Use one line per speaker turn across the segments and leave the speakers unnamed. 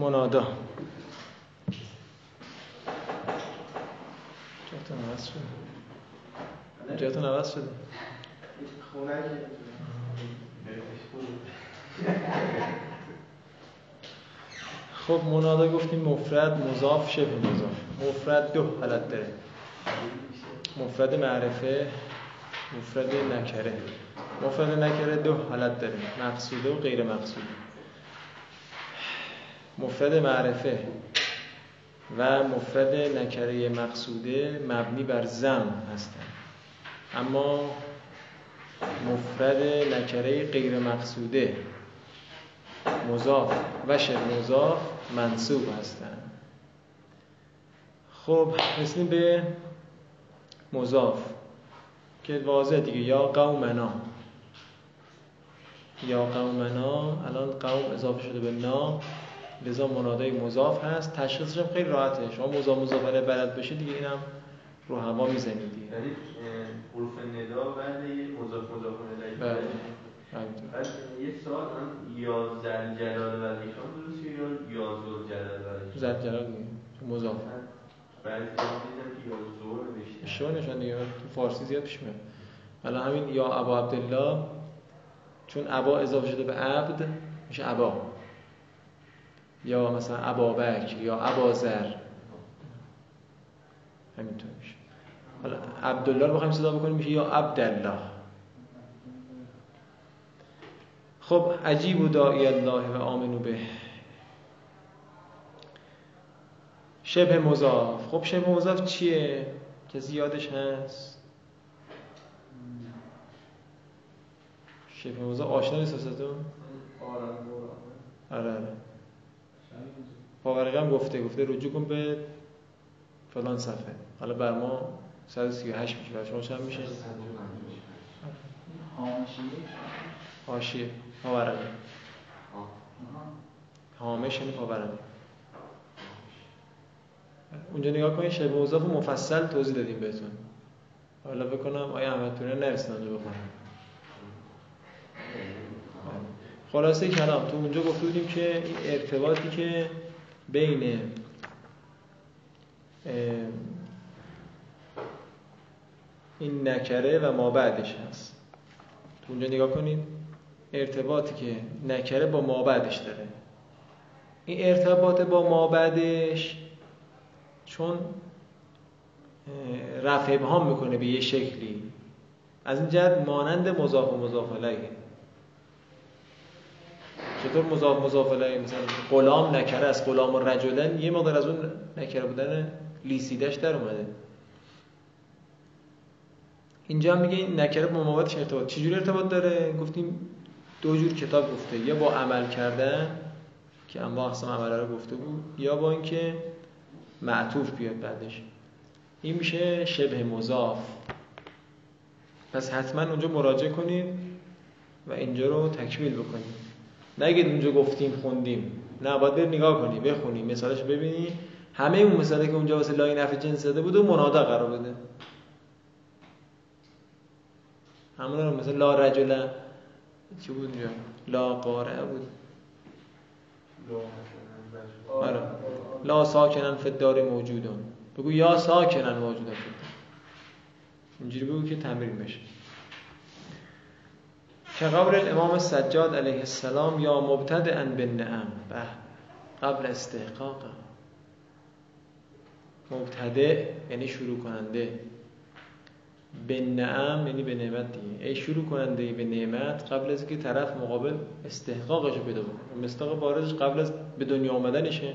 منادا. جاتون عوض شده. جاتون عوض شده. خب منادا گفتیم مفرد مضاف شبه مضاف. مفرد دو حالت داره. مفرد معرفه مفرد نکره. مفرد نکره دو حالت داره. مقصوده و غیر مقصوده مفرد معرفه و مفرد نکره مقصوده مبنی بر زم هستند اما مفرد نکره غیر مقصوده مضاف و شبه مضاف منصوب هستند خب رسیدیم به مضاف که واضح دیگه. یا قومنا. یا قومنا الان قوم اضافه شده به نا. لذا منادای مضاف هست. تشخیصش هم خیلی راحته. شما مضاف مضاف علیه بلد باشید دیگه اینم رو هوا می‌زنید دیگه.
یعنی حروف ندا بعد مضاف مضاف علیه
بله.
بعد یه سوال من یا زل جلال و اکرام درست یا یا زل جلال و اکرام
زد جلال مضاف.
بعد
اشتباه دیگه. تو فارسی زیاد پیش میاد. الان همین یا ابا عبدالله. چون ابا اضافه شده به عبد میشه ابا. یا مثلا ابابکر یا ابازر همینطور میشه. حالا عبدالله رو بخوایم صدا بکنیم میشه یا عبدالله. خب عجیب و داعی الله و آمنو به. شبه مضاف. خب شبه مضاف چیه؟ که زیادش هست. شبه مضاف آشنا نیست آره آره. پاورقی هم گفته گفته رجوع کن به فلان صفحه. حالا بر ما 138 میشه بر شما چند میشه؟ حاشیه. پاورقی هامش یعنی پاورقی اونجا نگاه کنید شبه مضاف مفصل توضیح دادیم بهتون. حالا بکنم آیا احمد پوریا نرسید اونجا بخونم. خلاصه کلام. تو اونجا گفته بودیم که این ارتباطی که بین این نکره و ما بعدش هست. تو اونجا نگاه کنید ارتباطی که نکره با ما بعدش داره. این ارتباط با ما بعدش چون رفع ابهام می‌کنه به یه شکلی. از این جهت مانند مضاف و مضاف علیه. چطور مضاف مضاف علیه مثلا غلام نکره است غلام و رجلن یه مقدار از اون نکره بودن لیسیدش در اومده. اینجا میگه این نکره با موادش ارتباط. چجوری ارتباط داره؟ گفتیم دو جور کتاب گفته. یا با عمل کردن که انواع اقسام عمل رو گفته بود یا با اینکه معطوف بیاد بعدش. این میشه شبه مضاف. پس حتما اونجا مراجعه کنید و اینجا رو تکمیل بکنید. نگید اونجا گفتیم خوندیم. نه باید برید نگاه کنی بخونی مثالش ببینی. همه اون مثالی که اونجا واسه لای نفع جنس زده بود و منادا قرار بده. همون رو مثلا لا رجل چی بود اونجا لا قارعه بود. آره. لا ساکنن فدار موجودون. بگو یا ساکنن موجودن اینجوری بگو که تمرین بشه. که قول الامام سجاد علیه السلام یا مبتدعا بالنعم. به قبل استحقاق. مبتدع یعنی شروع کننده. به نعم یعنی به نعمت دیگه. ای شروع کننده به نعمت قبل از اینکه طرف مقابل استحقاقش رو پیدا بکنه. مستاق بارزش قبل از به دنیا آمدنشه.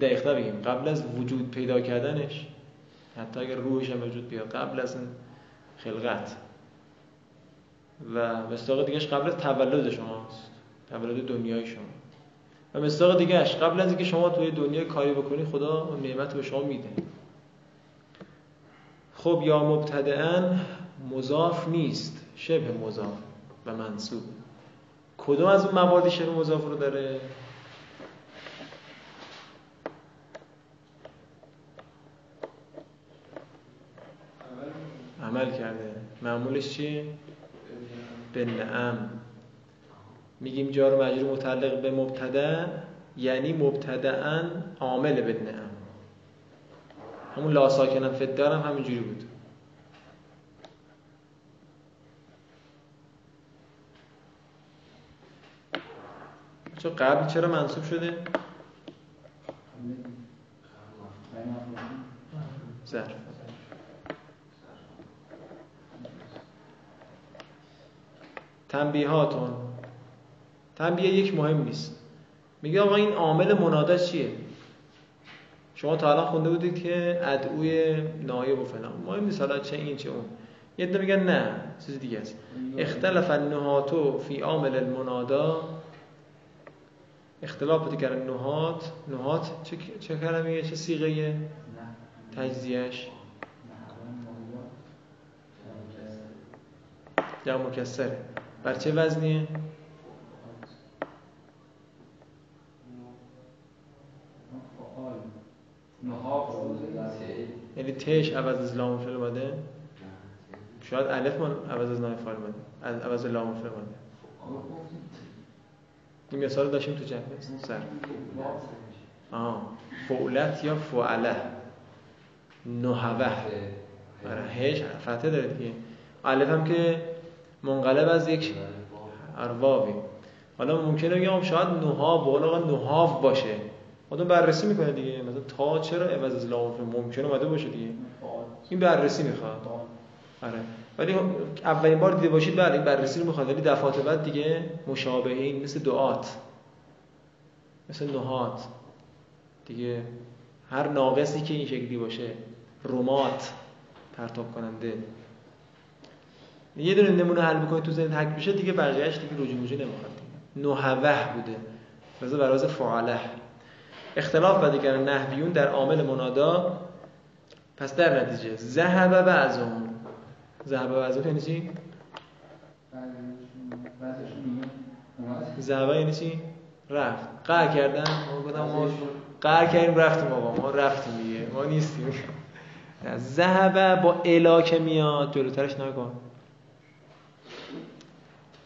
دقیقا بگیم قبل از وجود پیدا کردنش. حتی اگر روحش هم وجود بیاد. قبل از خلقت. و مستاق دیگهش قبل از تولد شماست. تولد دنیای شما. و مستاق دیگهش قبل از اینکه شما توی دنیا کاری بکنی خدا نعمت به شما میده. خب یا مبتدعا مضاف نیست. شبه مضاف و منصوب. کدوم از اون موادی شبه مضاف رو داره؟ عمل کرده. معمولش چیه؟ به نعم میگیم جار مجرور متعلق به مبتدا یعنی مبتدعا عامل هم همون لا ساکنم فدار هم همینجوری بود. چه قبل چرا منصوب شده؟ ظرف تنبیهاتون. تنبیه یک مهم نیست. میگه آقا این عامل منادا چیه؟ شما تا الان خونده بودید که ادعوی نایب و فلان. مهم نیست حالا چه این چه اون. یه دونه میگن نه چیز دیگه است. اختلف النهاتو فی عامل المنادا اختلاف دیگر نهات. نهات چه چه کلمه چه سیغه تجزیهش یا مکسره بر چه وزنیه یعنی تش عوض از لام فعل اومده؟ شاید الف من عوض از نای فعل اومده. عوض لام فعل اومده. این مثال داشتیم تو جنبه سر. آه. فعلت یا فعله؟ نهوه برای هش. فتحه داره دیگه. الف هم که منقلب از یک ارواوی حالا ممکنه بگم شاید نهاب بالا نهاف باشه. آدم بررسی می‌کنه دیگه. مثلا تا چرا عوض از لام ممکنه اومده باشه دیگه؟ این بررسی می‌خواد. آره. ولی اولین بار دیده باشید بله این بررسی رو می‌خواد. ولی دفعات بعد دیگه مشابهین مثل دعات. مثل نهات دیگه هر ناقصی که این شکلی باشه رومات پرتاب کننده. یه دونه نمونه حل بکنید تو ذهن حک بشه دیگه بقیه‌اش دیگه رجوع موجه نمی‌خواد. نوحوه بوده. مثلا براز فعاله. اختلاف و دیگر نحویون در عامل منادا. پس در نتیجه ذهب بعضهم ذهب بعضهم یعنی چی؟ ذهب یعنی چی؟ رفت. قهر کردن. ما قهر کردیم رفتیم آقا. ما رفتیم دیگه. ما نیستیم. ذهب با الا که میاد جلوترش نکن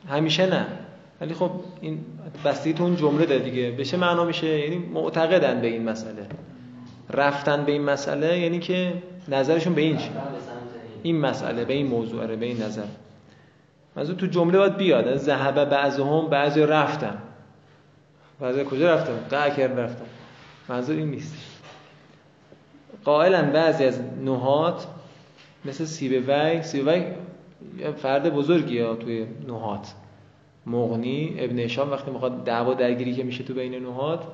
همیشه نه. ولی خب این بستگی تو اون جمله داره دیگه. بشه معنا میشه. یعنی معتقدن به این مسئله. رفتن به این مسئله یعنی که نظرشون به این چی؟ این. مسئله به این موضوع به این نظر. منظور تو جمله باید بیاد. ذهب بعضهم بعضی رفتن. بعضی کجا رفتن؟ قع کرد رفتن. منظور این نیست. قائلا بعضی از نهات مثل سیبه وی سیبه وی فرد بزرگی ها توی نهات مغنی ابن هشام وقتی می‌خواد دعوا درگیری که میشه تو بین نهات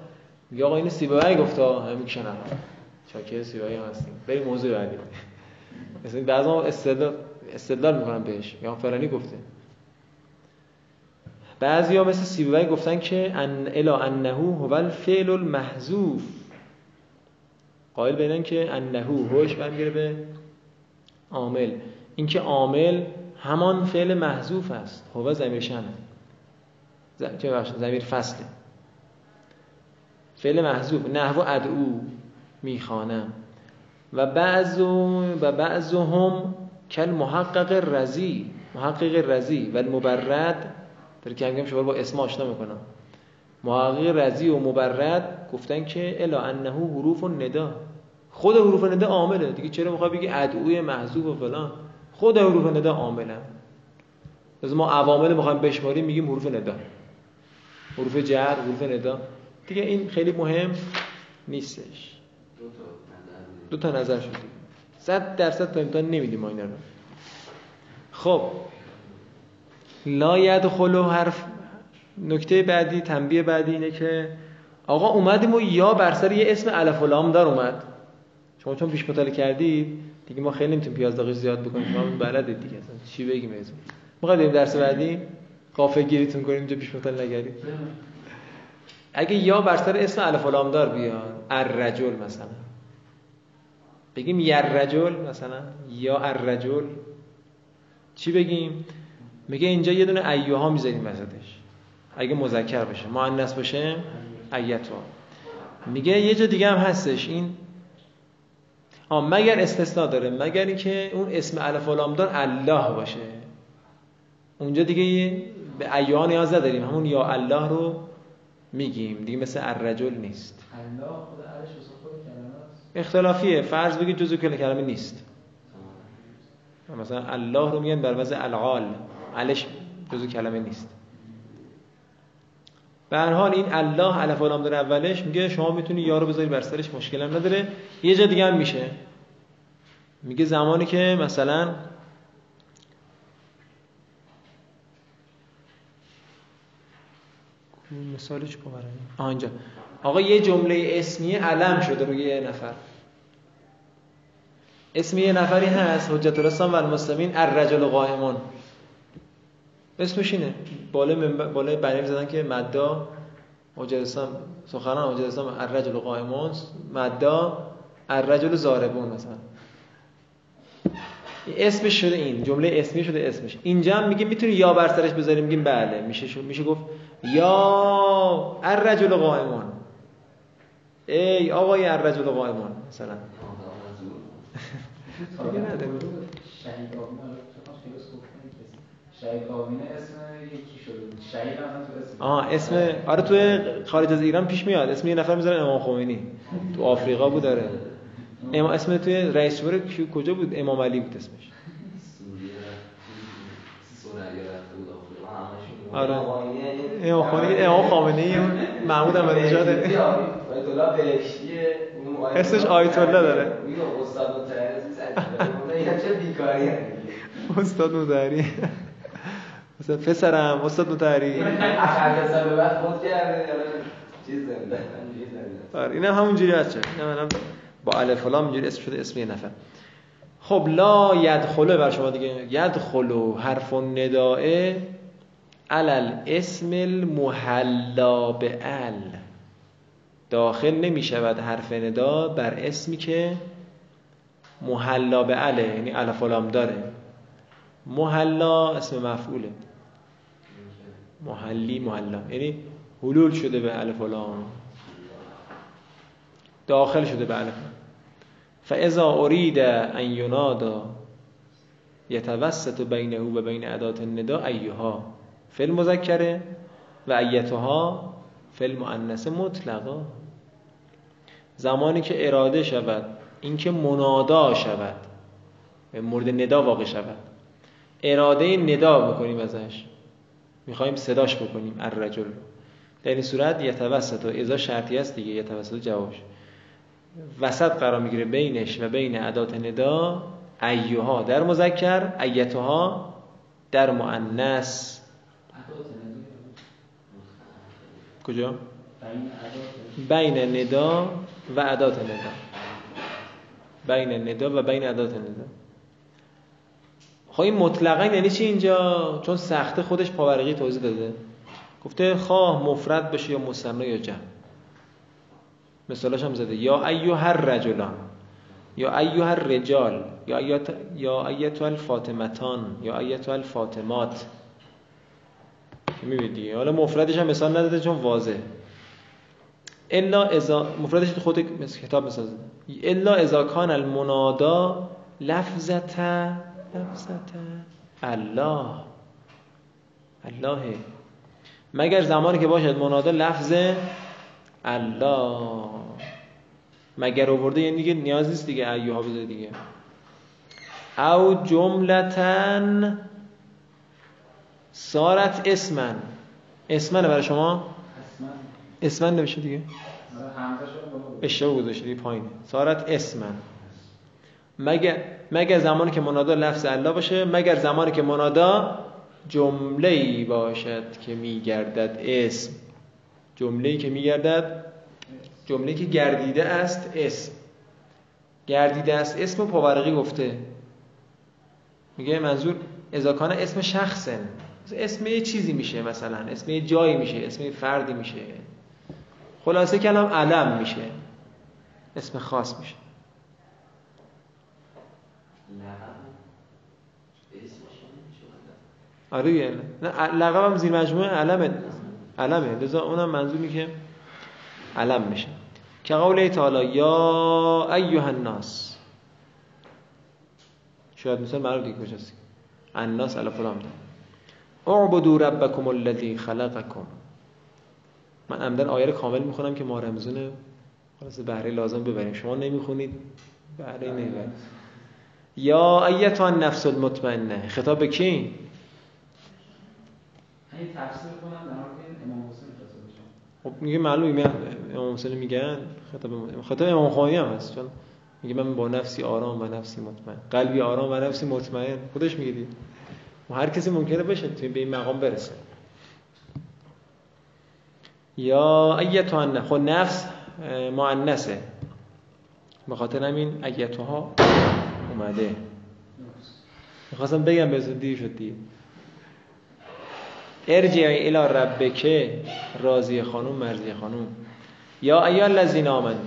میگه آقا این سیبوی گفتا همین کشنم چاکر سیبوی هم هستیم. بریم موضوع بعدی. مثلا بعضا استدلال استدلال می‌کنن بهش. یا فلانی گفته. بعضیا مثل سیبوی گفتن که ان الا انه هو الفعل المحذوف. قائل بینن که انه هوش برمیگره به عامل. اینکه عامل همان فعل محذوف است. هو ضمیر بخش ضمیر فصله فعل محذوف. نحو ادعو می‌خوانم. و بعض و بعضهم کل محقق رزی محقق رزی و المبرد. در که همگم شما با اسم آشنا می‌کنم. محقق رزی و مبرد گفتن که الا انه حروف ندا خود حروف ندا عامله. دیگه چرا می‌خوای بگی ادعوی محذوف و فلان؟ خود حروف ندا عامله از ما عوامل می‌خوایم بشماریم میگیم حروف ندا. حروف جر حروف ندا. دیگه این خیلی مهم نیستش. دو تا نظر شد. صد درصد تا امتحان نمیدیم ما اینا رو. خب. لا یدخلو حرف نکته بعدی تنبیه بعدی اینه که آقا اومدیم و یا بر سر یه اسم الف و لام دار اومد. شما چون پیش کردید دیگه ما خیلی نمی‌تونیم پیاز داغش زیاد بکنیم. شما بلدید دیگه. اصلا چی بگیم از می‌خواید درس بعدی؟ قافه گیریتون کنیم اینجا پیش مطالعه نگردید اگه یا بر سر اسم الف دار بیاد الرجل مثلا. بگیم رجل مثلا یا الرجل چی بگیم؟ میگه اینجا یه دونه ایوها می‌ذاریم وسطش اگه مذکر باشه مؤنث باشه ایتو میگه یه جا دیگه هم هستش. این مگر استثناء داره؟ مگر اینکه اون اسم الف دار الله باشه. اونجا دیگه به ایوها نیاز نداریم. همون یا الله رو میگیم. دیگه مثل الرجل نیست.
الله خود
اختلافیه. فرض بگید جزء کل کلمه نیست. مثلا الله رو میگن بر وزن العال. علش جزء کلمه نیست. به هر حال این الله الف و لام داره اولش میگه شما می‌تونی یا رو بذاری بر سرش مشکل نداره. یه جا دیگه هم میشه. میگه زمانی که مثلا مثالش آها اینجا. آقا یه جمله اسمی علم شده روی یه نفر. اسم یه نفری هست حجت الاسلام و المسلمین الرجل قائمون. اسمش اینه. بالای منبر بالای بنر زدن که مدا الاسلام سخنان الاسلام الرجل قائمون مدا الرجل زاربون مثلا. اسمش شده این. جمله اسمی شده اسمش. اینجا هم میگه می‌تونی یا بر سرش بذاریم میگیم بله. میشه شو میشه گفت یا الرجل قائمون. ای آقای الرجل قائمون مثلا. دیگه.
شهید آبینه اسم یکی شده شهید هم تو اسم
آه اسم آره توی خارج از ایران پیش میاد. اسم یه نفر می‌ذارن امام خمینی. تو آفریقا بود داره امام اسم توی رئیس جمهور کجا بود؟ امام علی بود اسمش.
سوریه. سوریه رفته بود آفریقا. همشون
آره. امام خمینی امام اون محمود احمدی نژاد
آیت الله بهشتیه
اسمش آیت الله داره.
میگه استاد متعرض بیکاری
استاد مدری مثلا پسرم استاد
زنده
آره اینم همونجوری هست چه اینم با الف لام اینجوری اسم شده اسم یه نفر. خب لا یدخله بر شما دیگه. یدخلو حرف ندائه علل اسم المحلا به ال. داخل نمی شود حرف ندا بر اسمی که محلا به اله یعنی الف لام داره. محلا اسم مفعوله. محلی محلا. یعنی حلول شده به الف و داخل شده به الف. فاذا اريد ان ينادى يتوسط بينه و بين اداه النداء ايها فی المذکره و ایتها فی المؤنث مطلقا. زمانی که اراده شود اینکه منادا شود مورد ندا واقع شود. اراده ندا بکنیم ازش. می‌خوایم صداش بکنیم الرجل. در این صورت یتوسط و ازا شرطی است دیگه یتوسط جوابش. وسط قرار می‌گیره بینش و بین ادات ندا ایوها در مذکر ایتها در مؤنث. کجا؟
بین
ندا و ادات ندا. بین ندا و بین ادات ندا. خب این مطلقا یعنی چی اینجا؟ چون سخته خودش پاورقی توضیح داده. گفته خواه مفرد باشه یا مثنا یا جمع. مثالاش هم زده. یا ایها الرجلان. یا ایها الرجال. یا ایت یا ایتها الفاطمتان. یا ایتها الفاطمات. دیگه حالا مفردش هم مثال نداده چون واضح الا اذا مفردش خود کتاب مثال زده. الا اذا کان المنادا لفظت لفظت الله. الله. مگر زمانی که باشد منادا لفظ الله. مگر آورده یعنی دیگه نیاز نیست دیگه ایوها بذاره دیگه. او جملتن سارت اسمن. اسمنه برای شما؟
اسمن.
نمیشه دیگه؟
بود.
اشتباه گذاشتی پایینه. سارت اسمن. مگر مگر زمانی که منادا لفظ الله باشه مگر زمانی که منادا جمله ای باشد که میگردد اسم. جمله ای که میگردد جمله که گردیده است اسم. گردیده است اسم پاورقی گفته. میگه منظور ازاکان اسم شخصن اسم یه چیزی میشه مثلا. اسم یه جایی میشه. اسم یه فردی میشه. خلاصه کلام علم میشه. اسم خاص میشه. آره. نه لقب هم زیر مجموعه علمه. علمه. لذا اونم منظوری که علم میشه. که قوله تعالی یا ایها الناس. شاید مثال معروف دیگه کجاست؟ الناس علی فلان. ده اعبدوا ربکم الذی خلقکم. من عمدن آیه رو کامل می‌خونم که ما رمزون خلاص بهره لازم ببریم. شما نمی‌خونید بهره نمی‌برید. یا ایتها النفس المطمئنه. خطاب به کی؟
این تفسیر کنم در امام حسین خطاب
خب میگه معلومه امام حسین میگن خطاب امام- خطاب امام خمینی هم هست چون میگه من با نفسی آرام و نفسی مطمئن. قلبی آرام و نفسی مطمئن. خودش میگه دید و هر کسی ممکنه بشه توی به این مقام برسه. یا ایتها النفس خب نفس مؤنثه. به خاطر همین ایتها اومده. می‌خواستم بگم بهتون دیر شد دیگه ارجعی الى ربک راضی خانوم مرضی خانوم یا ایا الذین آمنوا.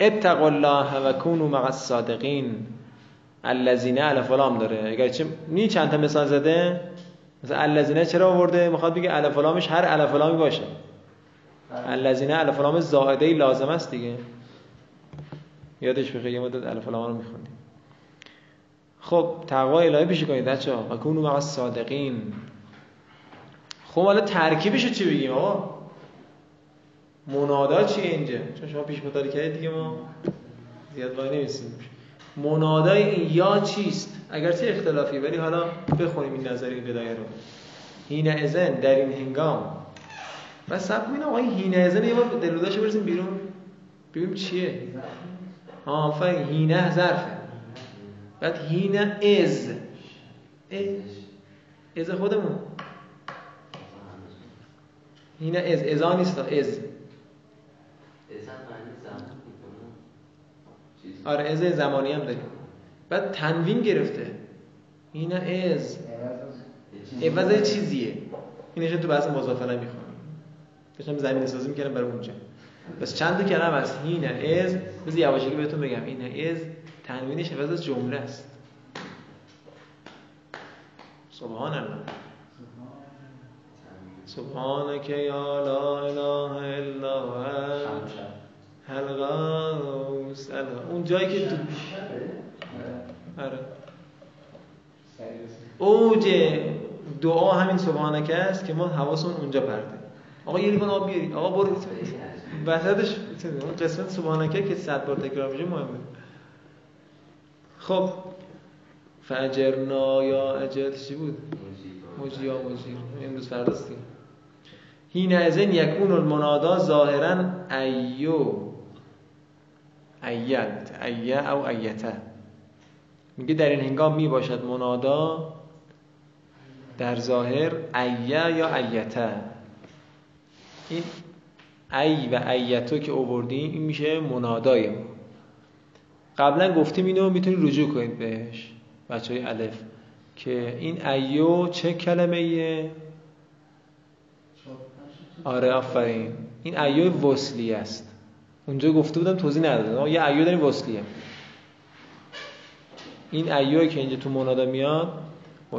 اتقوا الله و کونوا مع الصادقین. الذین الف و لام داره. اگر چه نی چند تا مثال زده؟ مثلا الذین چرا آورده؟ می‌خواد بگه الف و لامش هر الف و لامی باشه. الذین الف و لام زائده لازم است دیگه. یادش بخیر یه مدت الف رو میخوندیم. خب تقوا الهی پیش کنید بچه‌ها. و کونوا مع الصادقین. خب حالا ترکیبش چی بگیم آقا؟ منادا چیه اینجا؟ چون شما پیش مطالعه کردید دیگه ما زیاد وای نمیسیم. منادای این یا چیست؟ اگرچه اختلافی ولی حالا بخونیم این نظری بدایه رو. هین ازن در این هنگام. و سب کنیم آقا این هین ازن یه بار دلوداش برسیم بیرون. ببینیم چیه. آفرین هینه ظرفه بعد هینه از. از. خودمون. هینه از. ازا نیست از. آره از زمانی هم داریم. بعد تنوین گرفته. هینه از. عوض چیزیه. اینش تو بحث مضافه نمی‌خونم داشتم زمین سازی می‌کردم برای اونجا. بس چند تا کلمه از هینه از. بذار یواشکی بهتون بگم. هینه از تنوینش عوض از جمله است. سبحان الله. سبحانك یا لا اله الا انت حلقاوس اون جایی که تو آره. اوج دعا همین سبحانك است که ما حواسمون اونجا پرده. آقا یه لیوان آب بیارید آقا برو. وسطش اون قسمت سبحانك که صد بار تکرار میشه مهمه. خب. فجرنا یا اجر چی بود؟ مجی یا مجی امروز فرداست هین ازن یکون المنادا ظاهرا ایو. ایت. ایه او ایته. میگه در این هنگام می باشد منادا در ظاهر ایه یا ایته. این ای و ایتو که اووردیم این میشه منادای ما. قبلا گفتیم اینو می‌تونید رجوع کنید بهش بچه های الف. که این ایو چه کلمه ایه؟ آره آفرین. این ایو وصلی است. اونجا گفته بودم توضیح ندادم یه ایو داریم وصلیه. این ایو که اینجا تو منادا میاد.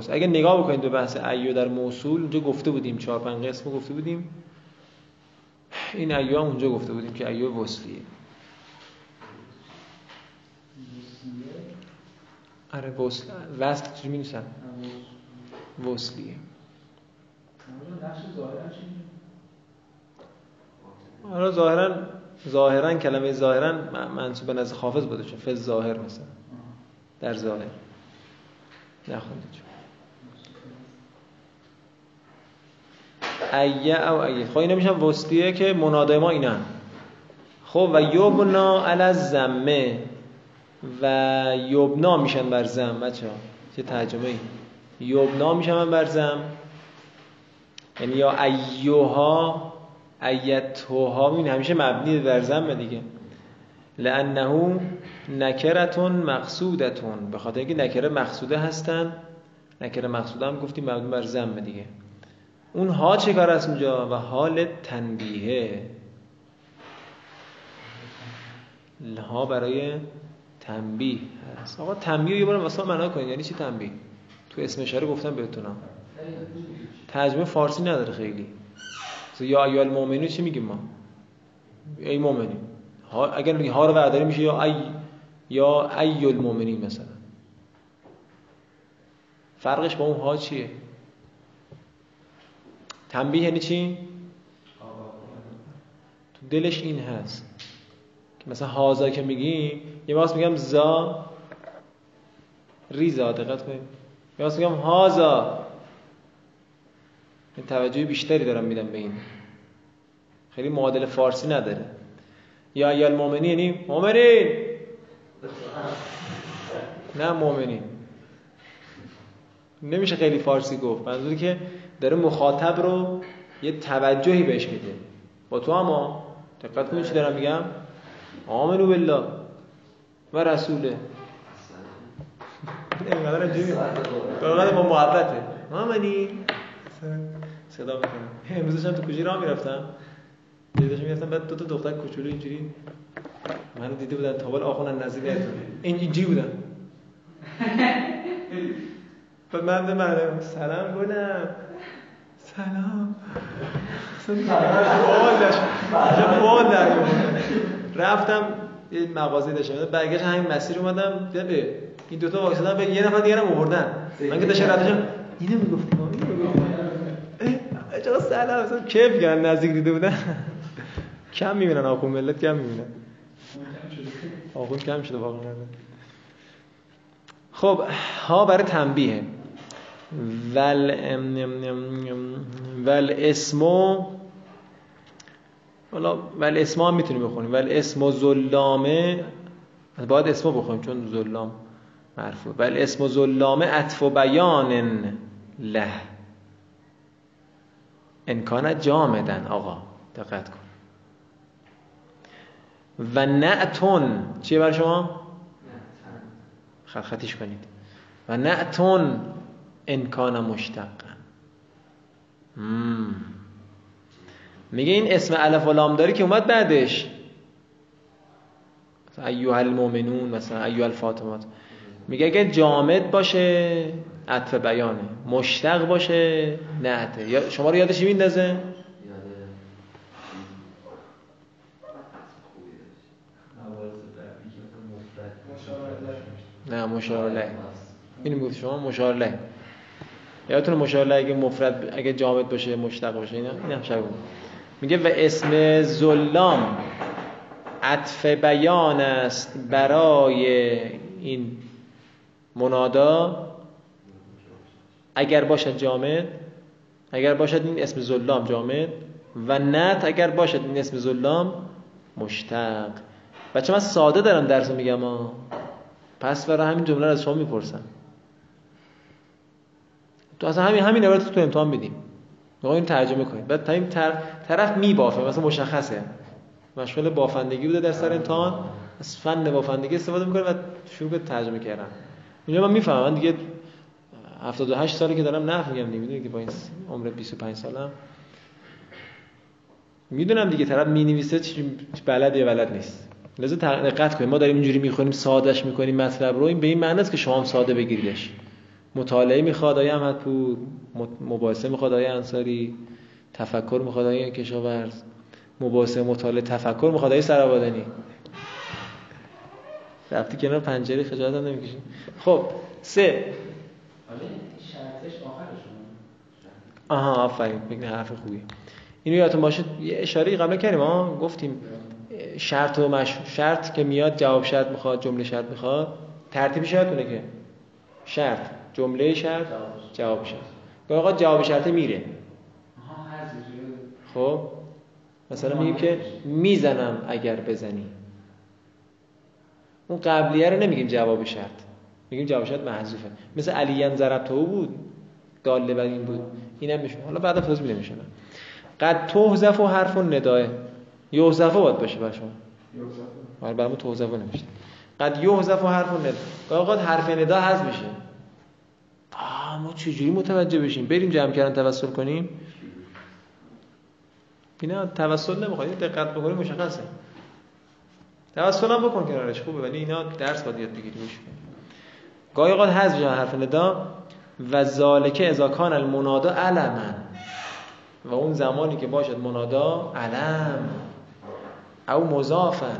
اگه نگاه بکنید به بحث ایو در موصول اونجا گفته بودیم چهار پنج قسم گفته بودیم. این ایو هم اونجا گفته بودیم که ایو وصلیه. آره وصل. وصل چی می نویسن وصلیه.
ظاهرا چی
حالا ظاهرا ظاهرا کلمه ظاهرا منصوب به نزد حافظ بوده چون فز ظاهر مثلا. در ظاهر. نخوندید چون ایه او ایه. خب اینا میشن وسطیه که منادای ما اینن. خب و یبنا علی الزمه و یبنا میشن بر زم بچه ها چه ترجمه ای یبنا میشن بر زم یعنی یا ایوها ایتوها. این همیشه مبنی بر زم دیگه. لانه نکرتون مقصودتون. به خاطر اینکه نکره مقصوده هستن. نکره مقصوده هم گفتیم مبنی بر زم دیگه. اون ها چه کار است اونجا و حال تنبیهه ها برای تنبیه هست. آقا تنبیه یه بار واسه معنا کنید. یعنی چی تنبیه؟ تو اسم اشاره گفتم بهتونم. ترجمه فارسی نداره خیلی. یا ایال المؤمنین چی میگیم ما؟ ای مؤمنین ها اگر ها رو برداری میشه یا ای یا ای المؤمنین مثلا. فرقش با اون ها چیه؟ تنبیه یعنی چی؟ تو دلش این هست. مثلا هازا که میگیم یه وقت میگم زا ریزا دقت کنید. یه وقت میگم هازا این توجه بیشتری دارم میدم به این. خیلی معادل فارسی نداره. یا ایال مومنی یعنی مومنین نه مومنین نمیشه خیلی فارسی گفت. منظوری که داره مخاطب رو یه توجهی بهش میده. با تو اما دقت کنید چی دارم میگم؟ آمنو بالله و رسوله. اینقدر اینجوری با محبته. آمنی؟ صدا می‌کنم امروزش هم تو کوچه راه می‌رفتم. دیداشم می‌رفتم بعد دو تا دختر کوچولو اینجوری. منو دیده بودن تابال آخون نزدیک این اینجوری بودن. بعد من به سلام گلم. سلام. بال رفتم یه مغازه داشتم. برگشت همین مسیر اومدم. دیدم به این دوتا واکسادن به یه نفر دیگه آوردن. من که داشتم اینو می‌گفتیم اینو می‌گفتیم چرا سلام. مثلا کیف کردن. نزدیک دیده بودن. کم می‌بینن آخون ملت کم می‌بینن. آخون کم شده واقعا. خب ها برای تنبیه. ول ول اسمو حالا ول اسمو هم می‌تونیم بخونیم. ول اسمو ظلامه باید اسمو بخونیم چون ظلام مرفوع ول اسمو ظلامه عطف و بیان له. امکان جامدن آقا دقت کن. و نعتون چیه بر شما؟ خط خطیش کنید. و نعتون انکان مشتقا. میگه این اسم الف و لام داری که اومد بعدش. ایوه المؤمنون مثلا ایوه الفاطمات. میگه اگه جامد باشه عطف بیانه. مشتق باشه نعته شما رو یادش میندازه؟ نه مشارله. اینو می‌گفت شما مشارله. یادتونه مشارله اگه مفرد اگه جامد باشه مشتق باشه اینا؟ این هم شبیه میگه و اسم ظلام عطف بیان است برای این منادا. اگر باشد جامد اگر باشد این اسم ظلام جامد و نت اگر باشد این اسم ظلام مشتق. بچه من ساده دارم درس میگم ها. پس برای همین جمله رو از شما می‌پرسم. تو اصلا همین همین عبارت تو امتحان بدیم. می‌خوام این ترجمه کنید. بعد تا این طرف میبافه. مثلا مشخصه. مشغول بافندگی بوده در سر امتحان. از فن بافندگی استفاده می‌کنه و شروع به ترجمه کردن. اینجا من می‌فهمم. من دیگه 78 سالی که دارم نحو میگم می‌دونی که با این عمر 25 سالم. می‌دونم دیگه. طرف می‌نویسه چی بلد یا بلد نیست. لذا دقت کنید. ما داریم اینجوری می‌خونیم سادهش می‌کنیم مطلب رو. این به این معنی است که شما هم ساده بگیریدش. مطالعه می‌خواد آیه احمد پور مباحثه می‌خواد آیه انصاری تفکر می‌خواد آیه کشاورز مباحثه مطالعه تفکر می‌خواد آیه سرابادنی رفتی کنار پنجره خجالت هم نمی‌کشی. خب سه. آها آفرین. بگن حرف خوبی. اینو یادتون باشه یه اشاره قبلا کردیم ها گفتیم شرط و مش... شرط که میاد جواب شرط می‌خواد جمله شرط می‌خواد ترتیبش یادتونه که شرط. جمله شرط جواب شرط. آقا جواب شرط میره. خب؟ مثلا میگیم که می‌زنم اگر بزنی. اون قبلیه رو نمیگیم جواب شرط. میگیم جواب شرط محذوفه. مثل علیان ضربته بود. داله بر این بود. اینم میشه. حالا بعد توضیح میدم میشه. قد توحذف و حرف و نداه یوزفه باید باشه برای شما. آره برامون توزفه نمیشه. قد یوزف و حرف و نداه اوقات حرف ندا حذف میشه. ما چجوری متوجه بشیم؟ بریم جمع کردن توسل کنیم؟ اینا توسل نمی‌خواد دقت بکنیم مشخصه. توسل هم بکن کنارش خوبه ولی اینا درس باید یاد بگیری گاهی اوقات حذف میشه حرف ندا. و ذالک اذا کان المنادا علما. و اون زمانی که باشد منادا علم. او مضافا.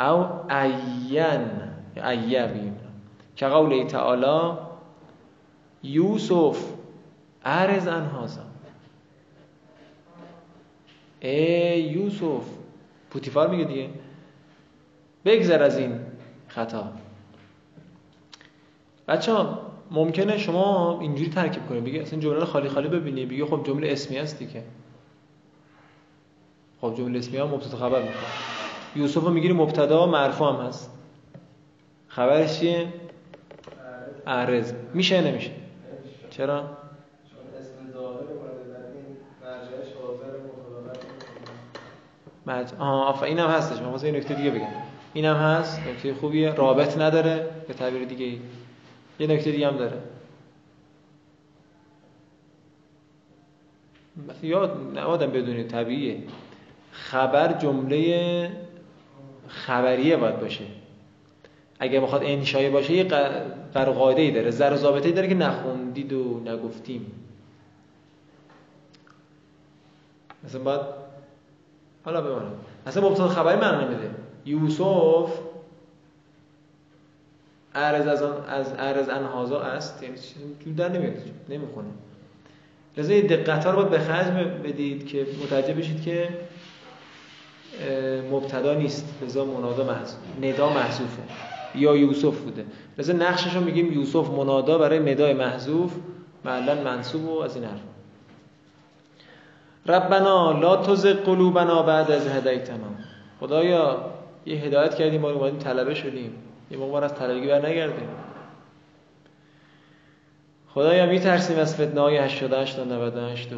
او عین. عیبیم که قول تعالی یوسف عرض ان هازا ای یوسف پوتیفار میگه دیگه. بگذر از این خطا. بچه ها ممکنه شما اینجوری ترکیب کنید. بگی اصلا جمله خالی خالی ببینی بگی خب جمله اسمی هستی که خب جمله اسمی ها مبتدا خبر می‌کنه یوسف رو می‌گیری مبتدا مرفوع هم هست. خبرش چیه؟ اعرض میشه نمیشه؟ چرا؟
چون اسم ظاهر در این
آفا اینم هستش. من این نکته دیگه بگم. اینم هست. نکته خوبیه. رابط نداره به تعبیر دیگه. یه نکته دیگه هم داره. یاد نبادم بدونید طبیعیه. خبر جمله خبریه باید باشه. اگه بخواد انشایی باشه یه قاعده ای داره زر و ضابطه ای داره که نخوندید و نگفتیم. مثلا باید حالا بمانم اصلا مبتدا خبری معنی نمیده یوسف عرض از آن از عرض انهازا است یعنی چیزی در نمیاد نمی‌خونه. لذا این دقت ها رو باید به خرج بدید که متوجه بشید که مبتدا نیست. لذا منادا محذوف ندا محذوفه. یا یوسف بوده. لذا نقشش رو میگیم یوسف منادا برای ندای محذوف معلن منصوب و از این حرف. ربنا لا تزغ قلوبنا بعد از هدیتنا خدایا یه هدایت کردیم ما اومدیم طلبه شدیم. یه موقع از طلبگی بر نگردیم خدایا میترسیم از فتنه های 88 تا 98 و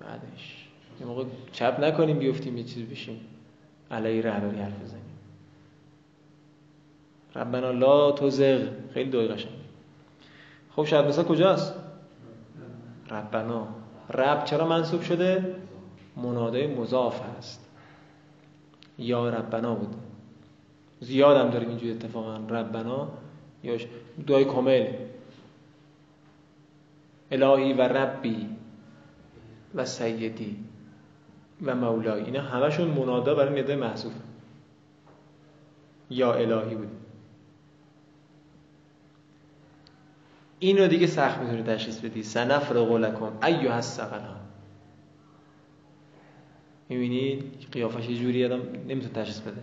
بعدش. یه موقع چپ نکنیم بیفتیم یه چیز بشیم. علی رهبری حرف بزنیم. ربنا لا تزغ. خیلی دوی قشنگ. خب شاید مثلا کجاست؟ ربنا. رب چرا منصوب شده؟ منادای مضاف هست یا ربنا بود. زیادم داریم اینجوری اتفاقا. ربنا یا دعای کامل. الهی و ربی و سیدی و مولایی اینا همشون منادا برای ندای محذوف یا الهی بود. این رو دیگه سخت می‌تونی تشخیص بدی. سنفرغ لکم ایها الثقلان می‌بینید قیافش یه جوری آدم نمی‌تونه تشخیص بده.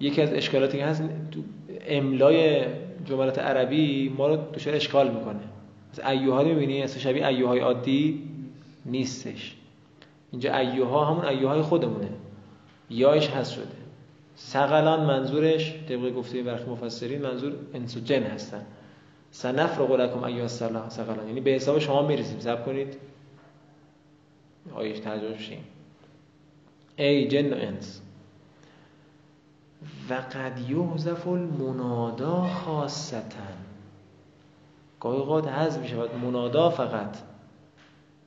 یکی از اشکالاتی که هست املای جملات عربی ما رو دچار اشکال می‌کنه. از ایوها رو می‌بینی؟ اصلا شبیه ایوهای عادی نیستش. اینجا ایوها همون ایوهای خودمونه. یایش هست شده. سقلان منظورش طبق گفته برخی مفسرین منظور انس و جن هستن. سنفرغ لکم ایها سقلان یعنی به حساب شما می‌رسیم. صبر کنید. آیش ترجمه شیم ای جن و انس. و قد یحذف المنادا خاصتا. گاهی اوقات حذف می شود منادا فقط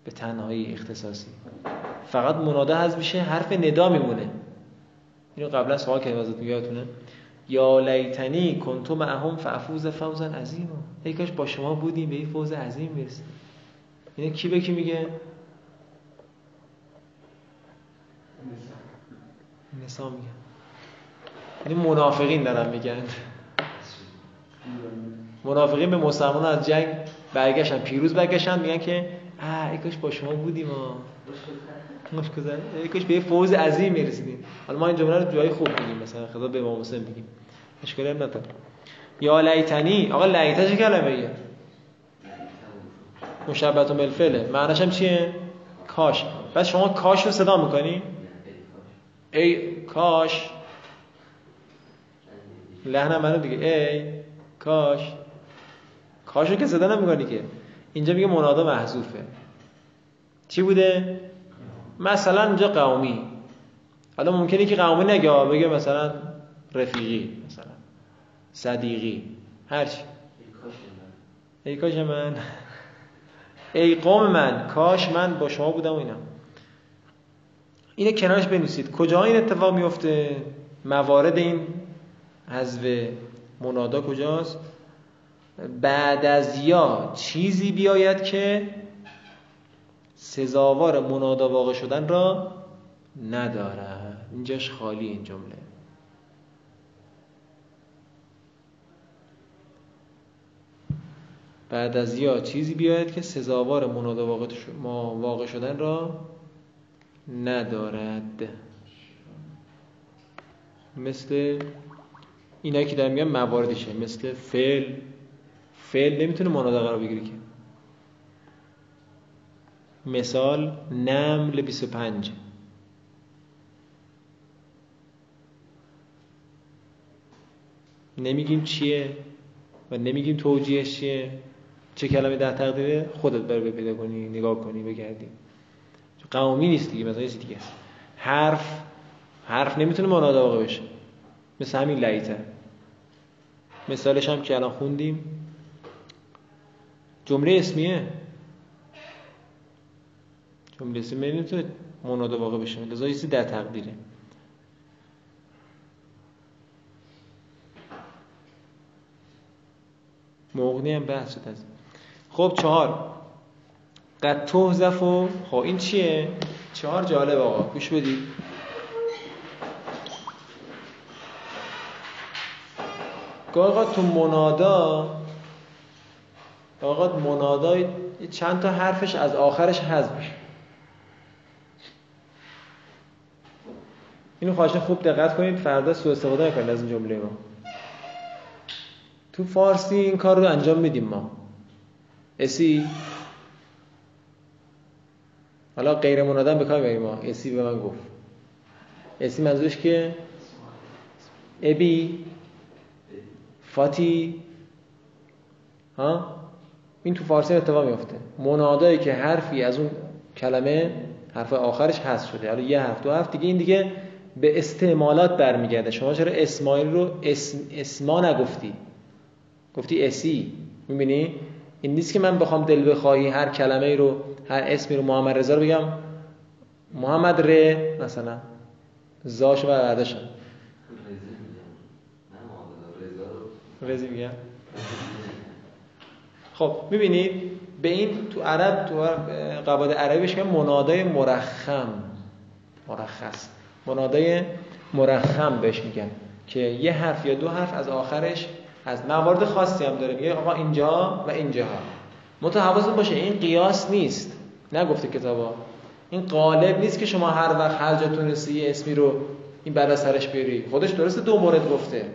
به تنهایی اختصاصی. فقط منادا حذف میشه. حرف ندا میمونه. اینو قبلا سوال کردیم ازتون. یادتونه؟ یا لیتنی کنتو معهم فافوز فوزا عظیما. ای کاش با شما بودیم به این فوز عظیم برسیم. اینه کی به کی میگه؟ نسا میگن این منافقین دارن میگن. منافقین به مسلمان از جنگ برگشتن پیروز برگشتن میگن که اه ای کاش با شما بودیم ها ای کاش به فوز عظیم می‌رسیدیم. حالا ما این جمله رو جای خوب میگیم مثلا خدا به امام حسین میگیم اشکالی هم نداره. یا لیتنی آقا لیته چه کلمه مشبت و ملفله معنیش هم چیه؟ کاش. بعد شما کاش رو صدا می‌کنی؟ ای کاش. لحن منو دیگه. ای کاش. کاشو که صدا نمی‌کنی که. اینجا میگه منادا محذوفه چی بوده؟ مثلا اینجا قومی. حالا ممکنه که قومی نگه بگه مثلا رفیقی مثلا. صدیقی. هرچی ای کاش من. ای قوم من کاش من با شما بودم و اینا. اینه کنارش بنویسید. کجا این اتفاق میفته؟ موارد این حذف منادا کجاست؟ بعد از یا چیزی بیاید که سزاوار منادا واقع شدن را ندارد. اینجاش خالی این جمله. بعد از یا چیزی بیاید که سزاوار منادا واقع شدن را ندارد. مثل اینا که دارم میگم مواردشه مثل فعل. فعل نمی‌تونه منادا قرار بگیره که. مثال نمل 25 نمیگیم چیه و نمیگیم توجیهش چیه. چه کلمه در تقدیره خودت بر پیدا کنی نگاه کنی بگردی. قومی نیست دیگه مثلا چیزی دیگه حرف حرف نمی‌تونه منادا واقع بشه مثل همین لعیته. مثالش هم که الان خوندیم. جمله اسمیه. جمله اسمیه نمی‌تونه منادا واقع بشه لذا چیزی در تقدیره. مغنی هم بحث شد از خب چهار. قد تهزف و خب این چیه؟ چهار جالب آقا گوش بدید آقا تو منادا آقا منادا چند تا حرفش از آخرش حذف میشه. اینو خواهش خوب دقت کنید فردا سوء استفاده نکنید از این جمله ما. تو فارسی این کار رو انجام میدیم ما. اسی حالا غیر منادم به کار ما. اسی به من گفت. اسی منظورش که ابی فاتی ها؟ این تو فارسی اتفاق میفته منادایی که حرفی از اون کلمه حرف آخرش هست شده. حالا یه حرف دو حرف دیگه این دیگه به استعمالات برمیگرده. شما چرا اسماعیل رو اسم اسما نگفتی؟ گفتی اسی. می‌بینی؟ این نیست که من بخوام دل بخواهی هر کلمه ای رو هر اسمی رو محمد رضا رو بگم. محمد ر مثلا زاشو برداشتم رزی میگم. خب می‌بینید به این تو عرب تو قواعد عربی بهش منادای مرخم. مرخص. منادای مرخم بهش میگن که یه حرف یا دو حرف از آخرش از موارد خاصی هم داره. میگه آقا اینجا و اینجا متحوض باشه این قیاس نیست. نگفته کتابا. این قالب نیست که شما هر وقت هر جا تونستی اسمی رو این بعد سرش بیاری. خودش درسته دو مورد گفته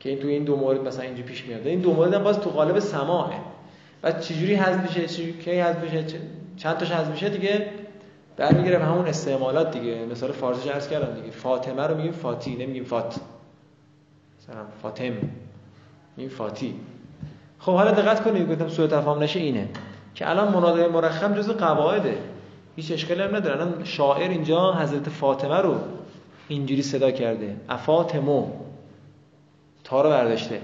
که این تو این دو مورد مثلا اینجا پیش میاد. این دو مورد هم باز تو قالب سماعه. و چجوری حذف میشه؟ چجوری کی حذف میشه؟ چند تاش حذف میشه دیگه؟ برمیگره به همون استعمالات دیگه. مثال فارسی عرض کردم دیگه. فاطمه رو میگیم فاتی نمیگیم فات. مثلا فاطم. این فاتی. خب حالا دقت کنید گفتم سوء تفاهم نشه اینه که الان منادای مرخم جزء قواعده. هیچ اشکالی هم نداره. الان شاعر اینجا حضرت فاطمه رو اینجوری صدا کرده. افاطمو تا رو برداشته.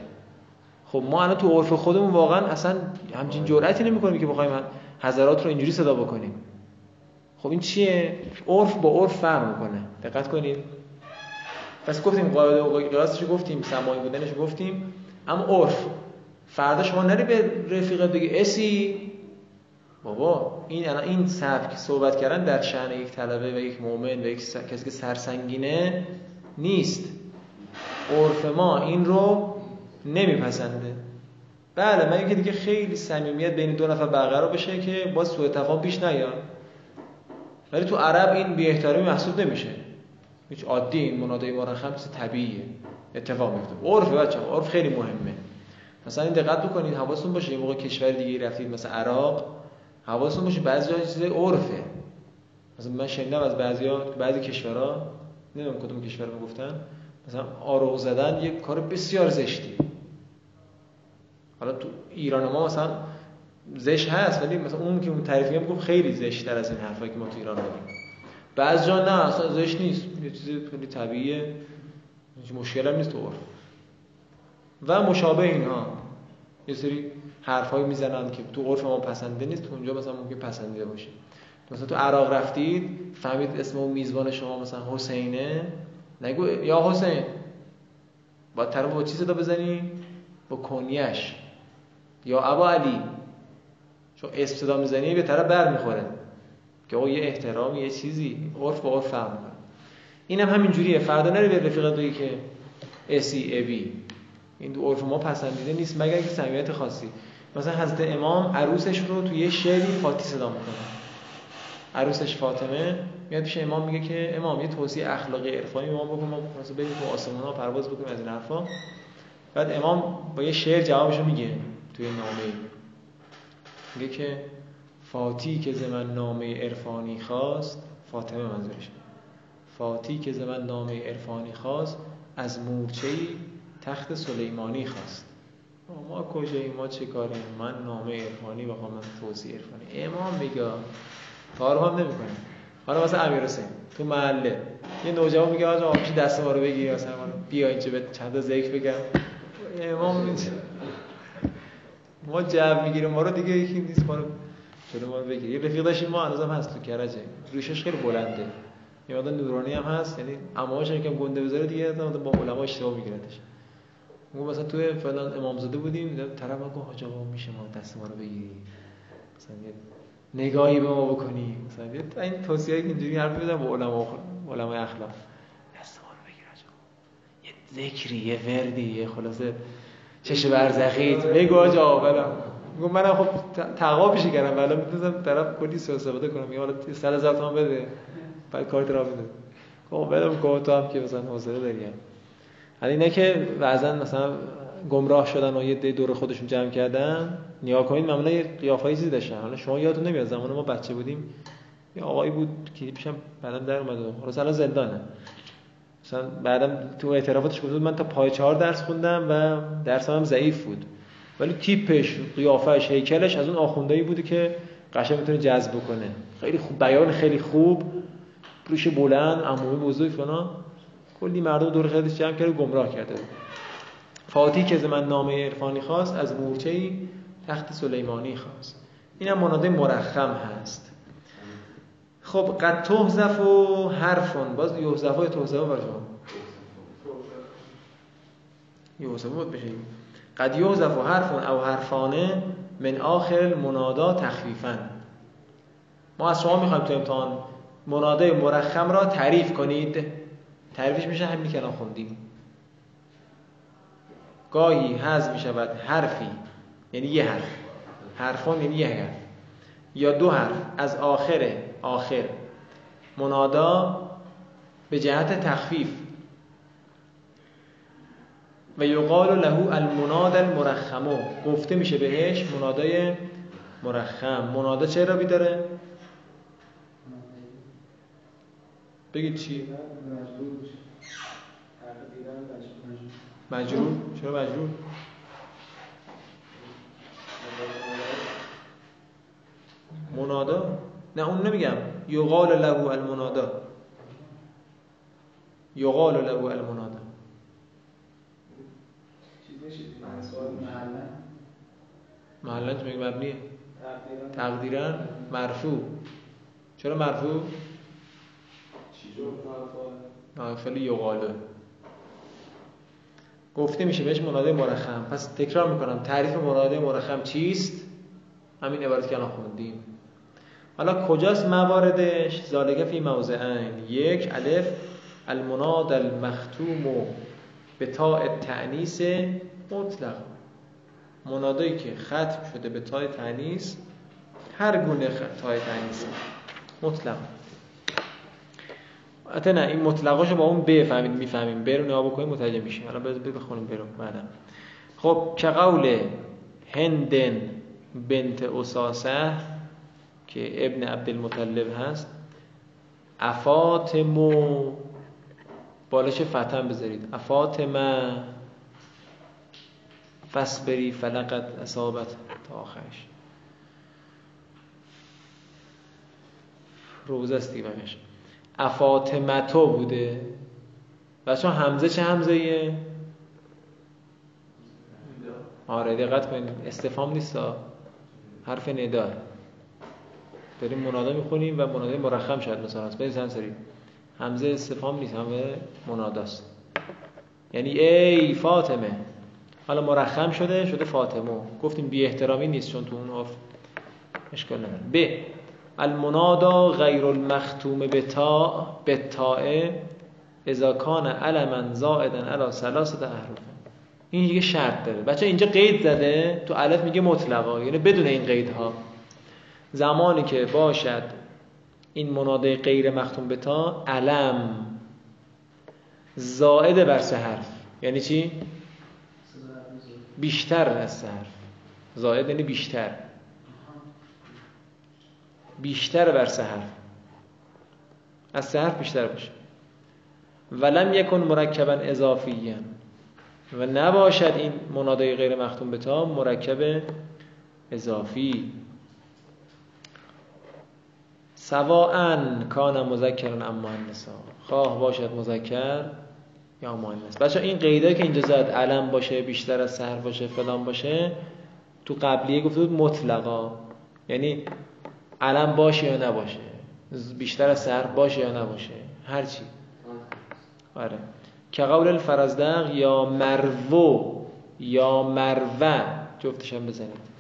خب ما الان تو عرف خودمون واقعا اصلا همچین جرأتی نمی‌کنیم که بخوایم حضرات رو اینجوری صدا بکنیم. خب این چیه؟ عرف با عرف فرق می‌کنه. دقت کنید. پس گفتیم قاعده و قیاسش گفتیم سماعی بودنش گفتیم. اما عرف. فردا شما نری به رفیقت بگی اسی؟ بابا این الان این سبک صحبت کردن در شأن یک طلبه و یک مؤمن و یک کسی که سرسنگینه نیست. عرف ما این رو نمیپسنده. بله من که دیگه خیلی صمیمیت بین دو نفر برقرار بشه که باز سوء تفاهم پیش نیاد. ولی تو عرب این بی محسوب نمیشه. هیچ عادی این منادای مرخم چیز طبیعیه. اتفاق میفته عرف بچه عرف خیلی مهمه. مثلا این دقت بکنید حواستون باشه یه موقع کشور دیگه رفتید مثلا عراق حواستون باشه بعضی جاها چیز عرفه. مثلا من شنیدم از بعضیا بعضی کشورها نمی‌دونم کدوم کشور رو گفتن مثلا آروغ زدن یه کار بسیار زشتی. حالا تو ایران ما مثلا زشت هست ولی مثلا اون که اون تعریف میگم خیلی زشت از این حرفایی که ما تو ایران داریم بعض جا نه اصلا زشت نیست. یه چیزی خیلی طبیعیه. مشکل هم نیست تو عرف. و مشابه اینها یه سری حرفایی می‌زنن که تو عرف ما پسنده نیست تو اونجا مثلا ممکن پسندیده باشه. مثلا تو عراق رفتید فهمید اسم اون میزبان شما مثلا حسینه. نگو یا حسین. با طرف با چی صدا بزنی؟ با کنیش یا ابا علی. چون اسم صدا می‌زنی به طرف بر می‌خوره که آقا یه احترام یه چیزی. عرف با عرف فهم می‌کنه. اینم هم همینجوریه. فردا نری به رفیقت بگی که اسی ابی این دو عرف ما پسندیده نیست مگر که صمیمیت خاصی. مثلا حضرت امام عروسش رو توی یه شعری فاتی صدا می‌کنه. عروسش فاطمه میاد پیش امام میگه که امام یه توصیه اخلاقی عرفانی امام بکن ما مثلا بریم تو آسمون ها پرواز بکنیم از این حرفا. بعد امام با یه شعر جوابشو میگه توی نامه. میگه که فاتی که ز من نامه عرفانی خواست فاطمه منظورشه فاتی که ز من نامه عرفانی خواست از مورچه‌ای تخت سلیمانی خواست. ما کجاییم؟ ما چه کاریم؟ من نامه عرفانی بخوام من توصیه عرفانی. امام میگه کار هم نمی‌کنه. حالا مثلا امیر حسین تو محله. یه نوجوان میگه آقا میشه دست ما رو بگیری؟ مثلا بیا اینجا به چند تا ذکر بگم. امام اینجا ما جو می‌گیریم ما رو دیگه یکی نیست ما رو جلو ما رو بگیری یه رفیق داشتیم ما هنوزم هست تو کرجه. ریشش خیلی بلنده. یه مقدار نورانی هم هست یعنی امامش که گنده بذاره دیگه با علما اشتباه میگیردش ما مثلا توی فلان امامزاده بودیم دیدم طرف من گفت حاج آقا میشه ما دست ما رو بگیری. مثلا یه نگاهی به ما بکنی. مثلا یه این توصیه‌ای که اینجوری حرف می‌زنم با علما علمای اخلاق. دست ما رو بگیر حاج آقا یه ذکری یه وردی یه خلاصه چش برزخیت بگو حاج آقا بلا میگم منم خب تقوا پیش کردم ولی می‌تونم طرف کلی سوء استفاده کنم. میگم حالا 100 هزار تومان بده بعد کارت را میده خب بدم که تو هم که مثلا حوصله داری. حالا اینا که بعضا مثلا گمراه شدن و یه دی دور خودشون جمع کردن نیا کنید معمولا یه قیافه‌ای چیزی داشتن. حالا شما یادتون نمیاد زمان ما بچه بودیم یه آقایی بود که پیشم بعدم در اومد حالا الان زندانه. مثلا بعدم تو اعترافاتش گفت من تا پای چهار درس خوندم و درسم هم ضعیف بود. ولی تیپش قیافش هیکلش از اون آخوندایی بوده که قشنگ می‌تونه جذب کنه خیلی خوب بیان خیلی خوب. ریش بلند عمومی بزرگ فلان. کلی مردم دور خودش جمع کرده گمراه کرده. فاتی که از من نامه عرفانی خواست از مورچه‌ای تخت سلیمانی خواست. اینم مناده مرخم هست. خب قد تهزف و حرفون باز یهزف های تهزف یهزف بود بشه. قد یهزف و حرفون او حرفانه من آخر منادا تخفیفا. ما از شما می‌خوایم تو امتحان مناده مرخم را تعریف کنید. تعریفش میشه همین که خوندیم. گاهی حذف می شود حرفی یعنی یه حرف. حرفان یعنی یه حرف. یا دو حرف از آخر آخر. منادا به جهت تخفیف. و یقال له المناد المرخمو گفته میشه بهش منادای مرخم. منادا چه رابی داره بگید چی؟ مجرور چرا مجرور منادا؟ نه اون نمیگم. یقال له المنادا. یقال له المنادا. محلن. میگه؟ مبنیه. تقدیرا مرفوع. چرا مرفوع؟ خیلی یقاله. گفته میشه بهش مناده مرخم. پس تکرار می‌کنم. تعریف مناده مرخم چیست؟ همین عبارت که الان خوندیم. حالا کجاست مواردش؟ زالگه فی موضعین. یک الف المناد المختوم به تاء تعنیس مطلق. منادایی که ختم شده به تاء تعنیس هر گونه تاء تعنیس مطلق. حتی نه این مطلقاشو با اون بفهمید می‌فهمیم. برو نگاه بکنیم متوجه میشیم. بذار بخونیم برو بعدا خب که قول هندن بنت اساسه که ابن عبدالمطلب هست؟ افاتمو بالاش فتن بذارید. افاتمه. فسبری فلقت اصابت تا آخرش. روز است دیگه افاطمتو بوده. بچه همزه چه همزه ایه؟ آره دقت کنید. استفام نیست حرف ندا. داریم منادا می‌خونیم و منادا مرخم شاید مثلا هست برید سری. همزه استفام نیست. همه مناداست. یعنی ای فاطمه. حالا مرخم شده شده فاطمه. گفتیم بی احترامی نیست چون تو اون اشکال نداره. ب. المنادا غیر المختوم به تا به اذا کان علما زائدا علی ثلاثه احرف. این یه شرط داره. بچه اینجا قید زده تو الف میگه مطلقا. یعنی بدون این قیدها. زمانی که باشد این مناده غیر مختوم به تا علم زائد بر سه حرف. یعنی چی؟ بیشتر از حرف زائد یعنی بیشتر. بیشتر بر حرف از حرف بیشتر باشه. ولم یکن مرکبا اضافیا. و نباشد این منادای غیر مختوم به تا مرکب اضافی. سواء کان مذکرن ام مؤنثا خواه باشد مذکر یا مؤنث بچه این قیده که اینجا زد علم باشه بیشتر از سهر باشه فلان باشه تو قبلیه گفته بود مطلقا. یعنی علم باشه یا نباشه بیشتر از سهر باشه یا نباشه هرچی آره. که قول الفرزدق یا مرو یا مروه جفتش هم بزنید.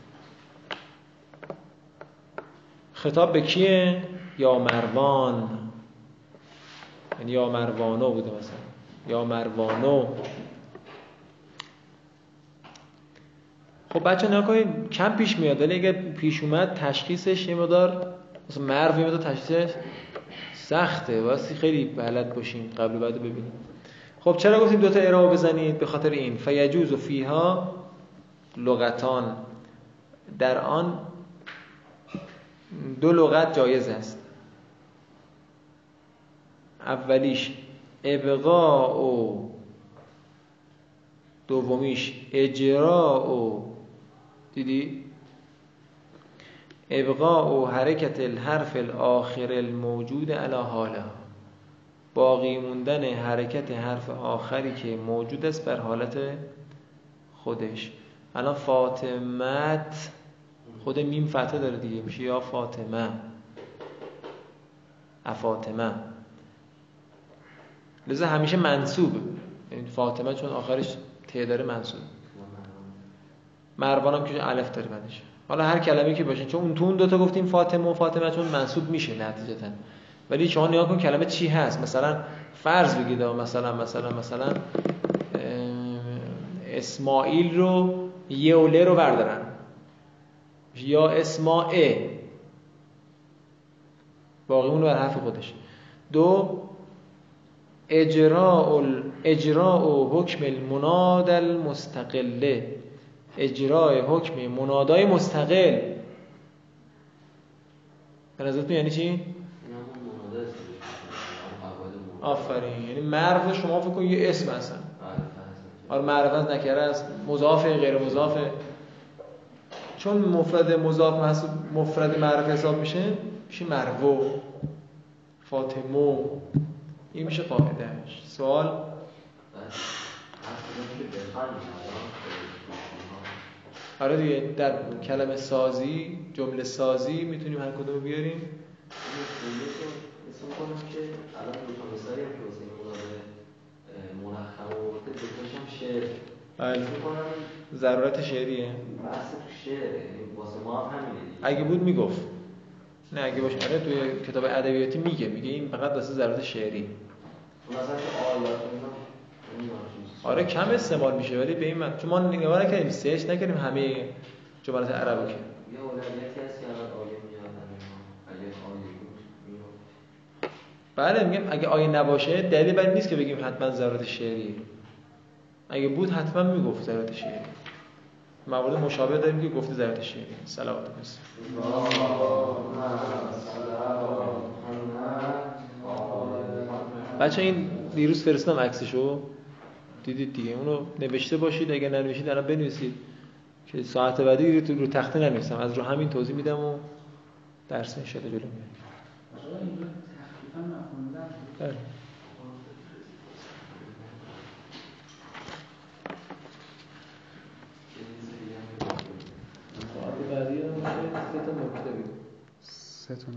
خطاب به کیه؟ یا مروان. یعنی یا مروانو بوده مثلا. یا مروانو. خب بچه نگاه کم پیش میاد ولی اگه پیش اومد تشخیصش یه مدار مثلا مرو یه تشخیصش سخته. واسه خیلی بلد باشیم قبل و بعد ببینیم خب چرا گفتیم دوتا اعراب بزنید؟ به خاطر این. فیجوز و فیها لغتان. در آن دو لغت جایز است. اولیش ابقاء و دومیش اجراء. و دیدی؟ ابقاء و حرکت الحرف الاخر الموجود علی حاله. باقی موندن حرکت حرف آخری که موجود است بر حالت خودش. الان فاطمت خود میم فتحه داره دیگه میشه یا فاطمه. افاطمه. لذا همیشه منصوب. یعنی فاطمه چون آخرش ته داره منصوب. مروان هم که الف داره بعدش. حالا هر کلمه که باشه چون اون تو اون دوتا گفتیم فاطمه و فاطمه چون منصوب میشه نتیجتا. ولی شما نیا کن کلمه چی هست؟ مثلا فرض بگید مثلا مثلا مثلا اسماعیل رو یوله رو بردارن. یا اسماعه. باقی اون بر حرف خودش. دو اجراء اجراء حکم المناد المستقله اجرای حکم منادای مستقل. به یعنی چی؟ آفرین. یعنی مرد شما فکر کن یه اسم هستن. آره معرفت نکره است مضاف غیر مضاف. چون مفرد مضاف محسوب مفرد معرفه حساب میشه میشه مرو. فاطمه. این میشه قاعدهش سوال؟ آره دیگه در کلمه سازی جمله سازی می‌تونیم هر کدوم بیاریم.
که
بله. ضرورت شعریه.
بحث واسه ما
اگه بود می‌گفت. نه اگه باشه. آره توی کتاب ادبیاتی میگه. میگه این فقط واسه ضرورت شعری.
مثلا
آره کم استعمال میشه ولی به این من چون ما نگاه نکردیم سرچ نکردیم همه جملات عربی که. بله میگم اگه آیه نباشه دلیل بر نیست که بگیم حتما ضرورت شعری اگه بود حتما می‌گفت ضرورت شعری موارد مشابه داریم که گفته ضرورت شعری صلوات بس بچه این دیروز فرستادم عکسشو. دیدید دیگه. اونو نوشته باشید. اگه ننوشید الان بنویسید. که ساعت بعدی رو, رو تخته ننویسم. از رو همین توضیح میدم و درس ان جلو میاد. بله. بعدی سه تا نکته. بگم
سه تا